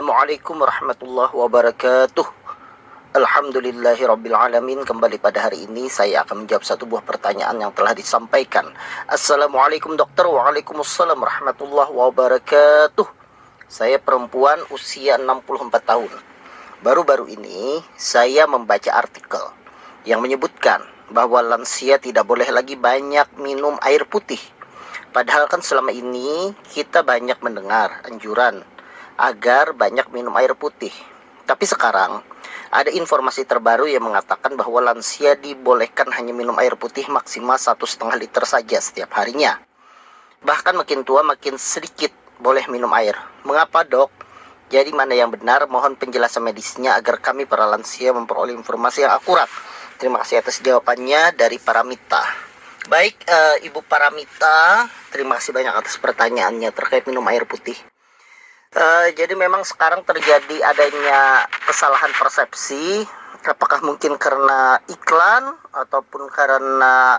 Assalamualaikum warahmatullahi wabarakatuh. Alhamdulillahi Rabbil Alamin. Kembali pada hari ini saya akan menjawab satu buah pertanyaan yang telah disampaikan. Assalamualaikum dokter. Waalaikumsalam warahmatullahi wabarakatuh. Saya perempuan usia 64 tahun. Baru-baru ini saya membaca artikel Yang menyebutkan bahwa lansia tidak boleh lagi banyak minum air putih. Padahal kan selama ini kita banyak mendengar anjuran agar banyak minum air putih. Tapi sekarang ada informasi terbaru yang mengatakan bahwa lansia dibolehkan hanya minum air putih maksimal satu setengah liter saja setiap harinya. Bahkan makin tua makin sedikit boleh minum air. Mengapa dok? Jadi mana yang benar? Mohon penjelasan medisnya agar kami para lansia memperoleh informasi yang akurat. Terima kasih atas jawabannya dari Paramita. Baik, uh, Ibu Paramita, terima kasih banyak atas pertanyaannya terkait minum air putih. Uh, jadi memang sekarang terjadi adanya kesalahan persepsi, apakah mungkin karena iklan ataupun karena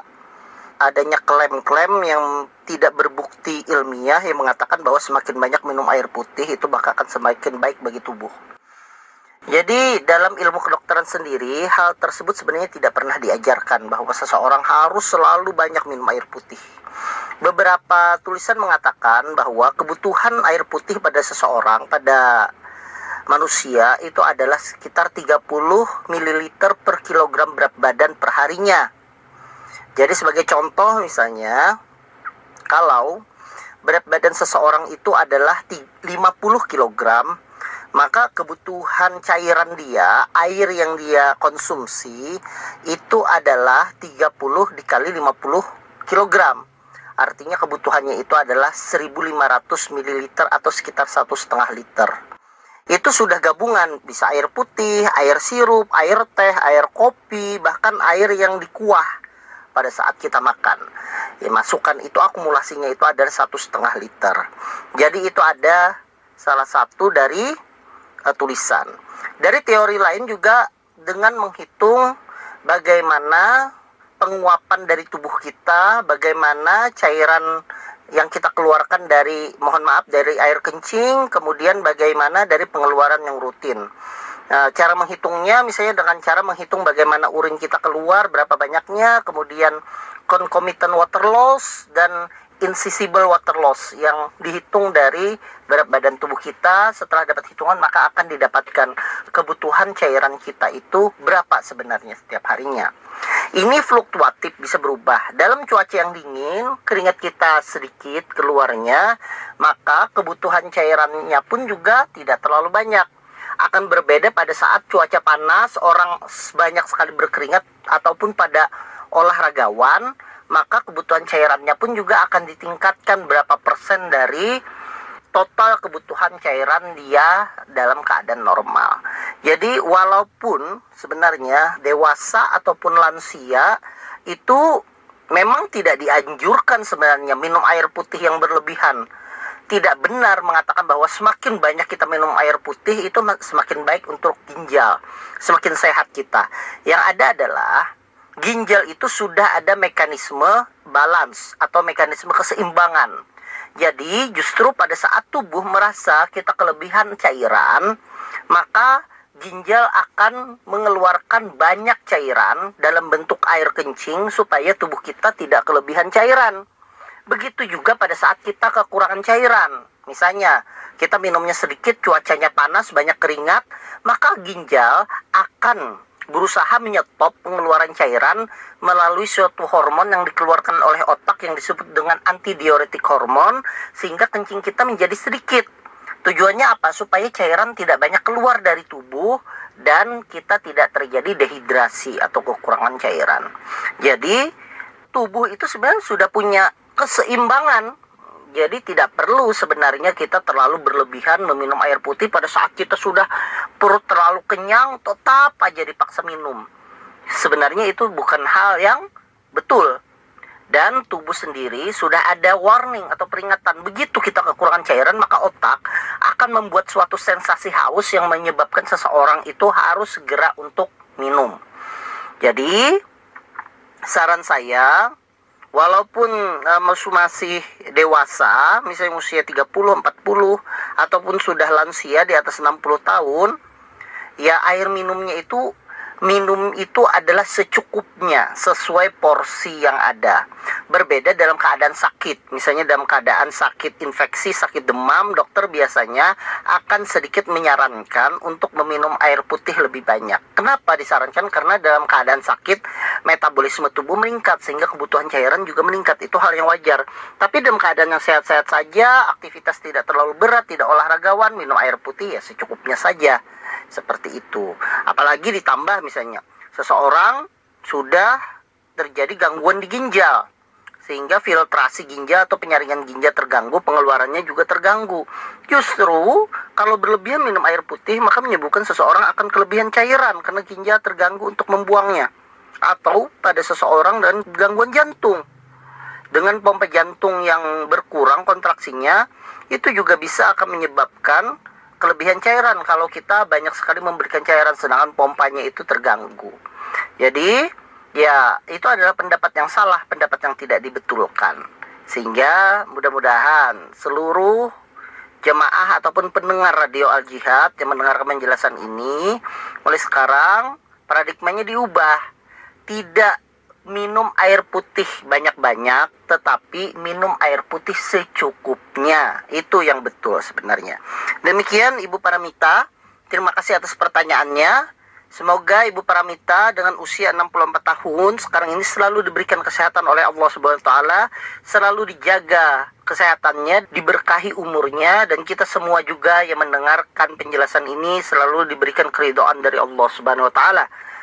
adanya klaim-klaim yang tidak berbukti ilmiah yang mengatakan bahwa semakin banyak minum air putih itu bakal akan semakin baik bagi tubuh. Jadi dalam ilmu kedokteran sendiri hal tersebut sebenarnya tidak pernah diajarkan bahwa seseorang harus selalu banyak minum air putih. Beberapa tulisan mengatakan bahwa kebutuhan air putih pada seseorang pada manusia itu adalah sekitar 30 ml per kilogram berat badan per harinya. Jadi sebagai contoh misalnya kalau berat badan seseorang itu adalah 50 kg, maka kebutuhan cairan dia, air yang dia konsumsi itu adalah 30 dikali 50 kilogram. Artinya kebutuhannya itu adalah 1500 ml atau sekitar satu setengah liter. Itu sudah gabungan, bisa air putih, air sirup, air teh, air kopi, bahkan air yang dikuah pada saat kita makan. Ya, masukkan itu akumulasinya itu ada satu setengah liter. Jadi itu ada salah satu dari uh, tulisan. Dari teori lain juga dengan menghitung bagaimana penguapan dari tubuh kita, bagaimana cairan yang kita keluarkan dari mohon maaf dari air kencing, kemudian bagaimana dari pengeluaran yang rutin. Nah, cara menghitungnya misalnya dengan cara menghitung bagaimana urin kita keluar, berapa banyaknya, kemudian concomitant water loss dan insisible water loss yang dihitung dari berat badan tubuh kita setelah dapat hitungan maka akan didapatkan kebutuhan cairan kita itu berapa sebenarnya setiap harinya. Ini fluktuatif bisa berubah. Dalam cuaca yang dingin, keringat kita sedikit keluarnya, maka kebutuhan cairannya pun juga tidak terlalu banyak. Akan berbeda pada saat cuaca panas, orang banyak sekali berkeringat ataupun pada olahragawan, maka kebutuhan cairannya pun juga akan ditingkatkan berapa persen dari total kebutuhan cairan dia dalam keadaan normal. Jadi walaupun sebenarnya dewasa ataupun lansia itu memang tidak dianjurkan sebenarnya minum air putih yang berlebihan. Tidak benar mengatakan bahwa semakin banyak kita minum air putih itu semakin baik untuk ginjal, semakin sehat kita. Yang ada adalah ginjal itu sudah ada mekanisme balance atau mekanisme keseimbangan jadi justru pada saat tubuh merasa kita kelebihan cairan, maka ginjal akan mengeluarkan banyak cairan dalam bentuk air kencing supaya tubuh kita tidak kelebihan cairan. Begitu juga pada saat kita kekurangan cairan. Misalnya, kita minumnya sedikit, cuacanya panas, banyak keringat, maka ginjal akan berusaha menyetop pengeluaran cairan melalui suatu hormon yang dikeluarkan oleh otak yang disebut dengan antidiuretik hormon sehingga kencing kita menjadi sedikit. Tujuannya apa? Supaya cairan tidak banyak keluar dari tubuh dan kita tidak terjadi dehidrasi atau kekurangan cairan. Jadi tubuh itu sebenarnya sudah punya keseimbangan jadi tidak perlu sebenarnya kita terlalu berlebihan meminum air putih pada saat kita sudah perut terlalu kenyang tetap aja dipaksa minum. Sebenarnya itu bukan hal yang betul. Dan tubuh sendiri sudah ada warning atau peringatan. Begitu kita kekurangan cairan, maka otak akan membuat suatu sensasi haus yang menyebabkan seseorang itu harus segera untuk minum. Jadi, saran saya walaupun uh, masih dewasa, misalnya usia 30, 40 ataupun sudah lansia di atas 60 tahun, ya air minumnya itu minum itu adalah secukupnya sesuai porsi yang ada. Berbeda dalam keadaan sakit. Misalnya dalam keadaan sakit infeksi, sakit demam, dokter biasanya akan sedikit menyarankan untuk meminum air putih lebih banyak. Kenapa disarankan? Karena dalam keadaan sakit metabolisme tubuh meningkat sehingga kebutuhan cairan juga meningkat. Itu hal yang wajar. Tapi dalam keadaan yang sehat-sehat saja, aktivitas tidak terlalu berat, tidak olahragawan, minum air putih ya secukupnya saja seperti itu. Apalagi ditambah misalnya seseorang sudah terjadi gangguan di ginjal sehingga filtrasi ginjal atau penyaringan ginjal terganggu, pengeluarannya juga terganggu. Justru kalau berlebihan minum air putih maka menyebabkan seseorang akan kelebihan cairan karena ginjal terganggu untuk membuangnya. Atau pada seseorang dan gangguan jantung. Dengan pompa jantung yang berkurang kontraksinya, itu juga bisa akan menyebabkan kelebihan cairan kalau kita banyak sekali memberikan cairan sedangkan pompanya itu terganggu. Jadi ya itu adalah pendapat yang salah, pendapat yang tidak dibetulkan. Sehingga mudah-mudahan seluruh jemaah ataupun pendengar radio Al Jihad yang mendengar penjelasan ini mulai sekarang paradigmanya diubah. Tidak minum air putih banyak-banyak, tetapi minum air putih secukupnya. Itu yang betul sebenarnya. Demikian Ibu Paramita, terima kasih atas pertanyaannya. Semoga Ibu Paramita dengan usia 64 tahun sekarang ini selalu diberikan kesehatan oleh Allah Subhanahu wa taala, selalu dijaga kesehatannya, diberkahi umurnya dan kita semua juga yang mendengarkan penjelasan ini selalu diberikan keridhaan dari Allah Subhanahu wa taala.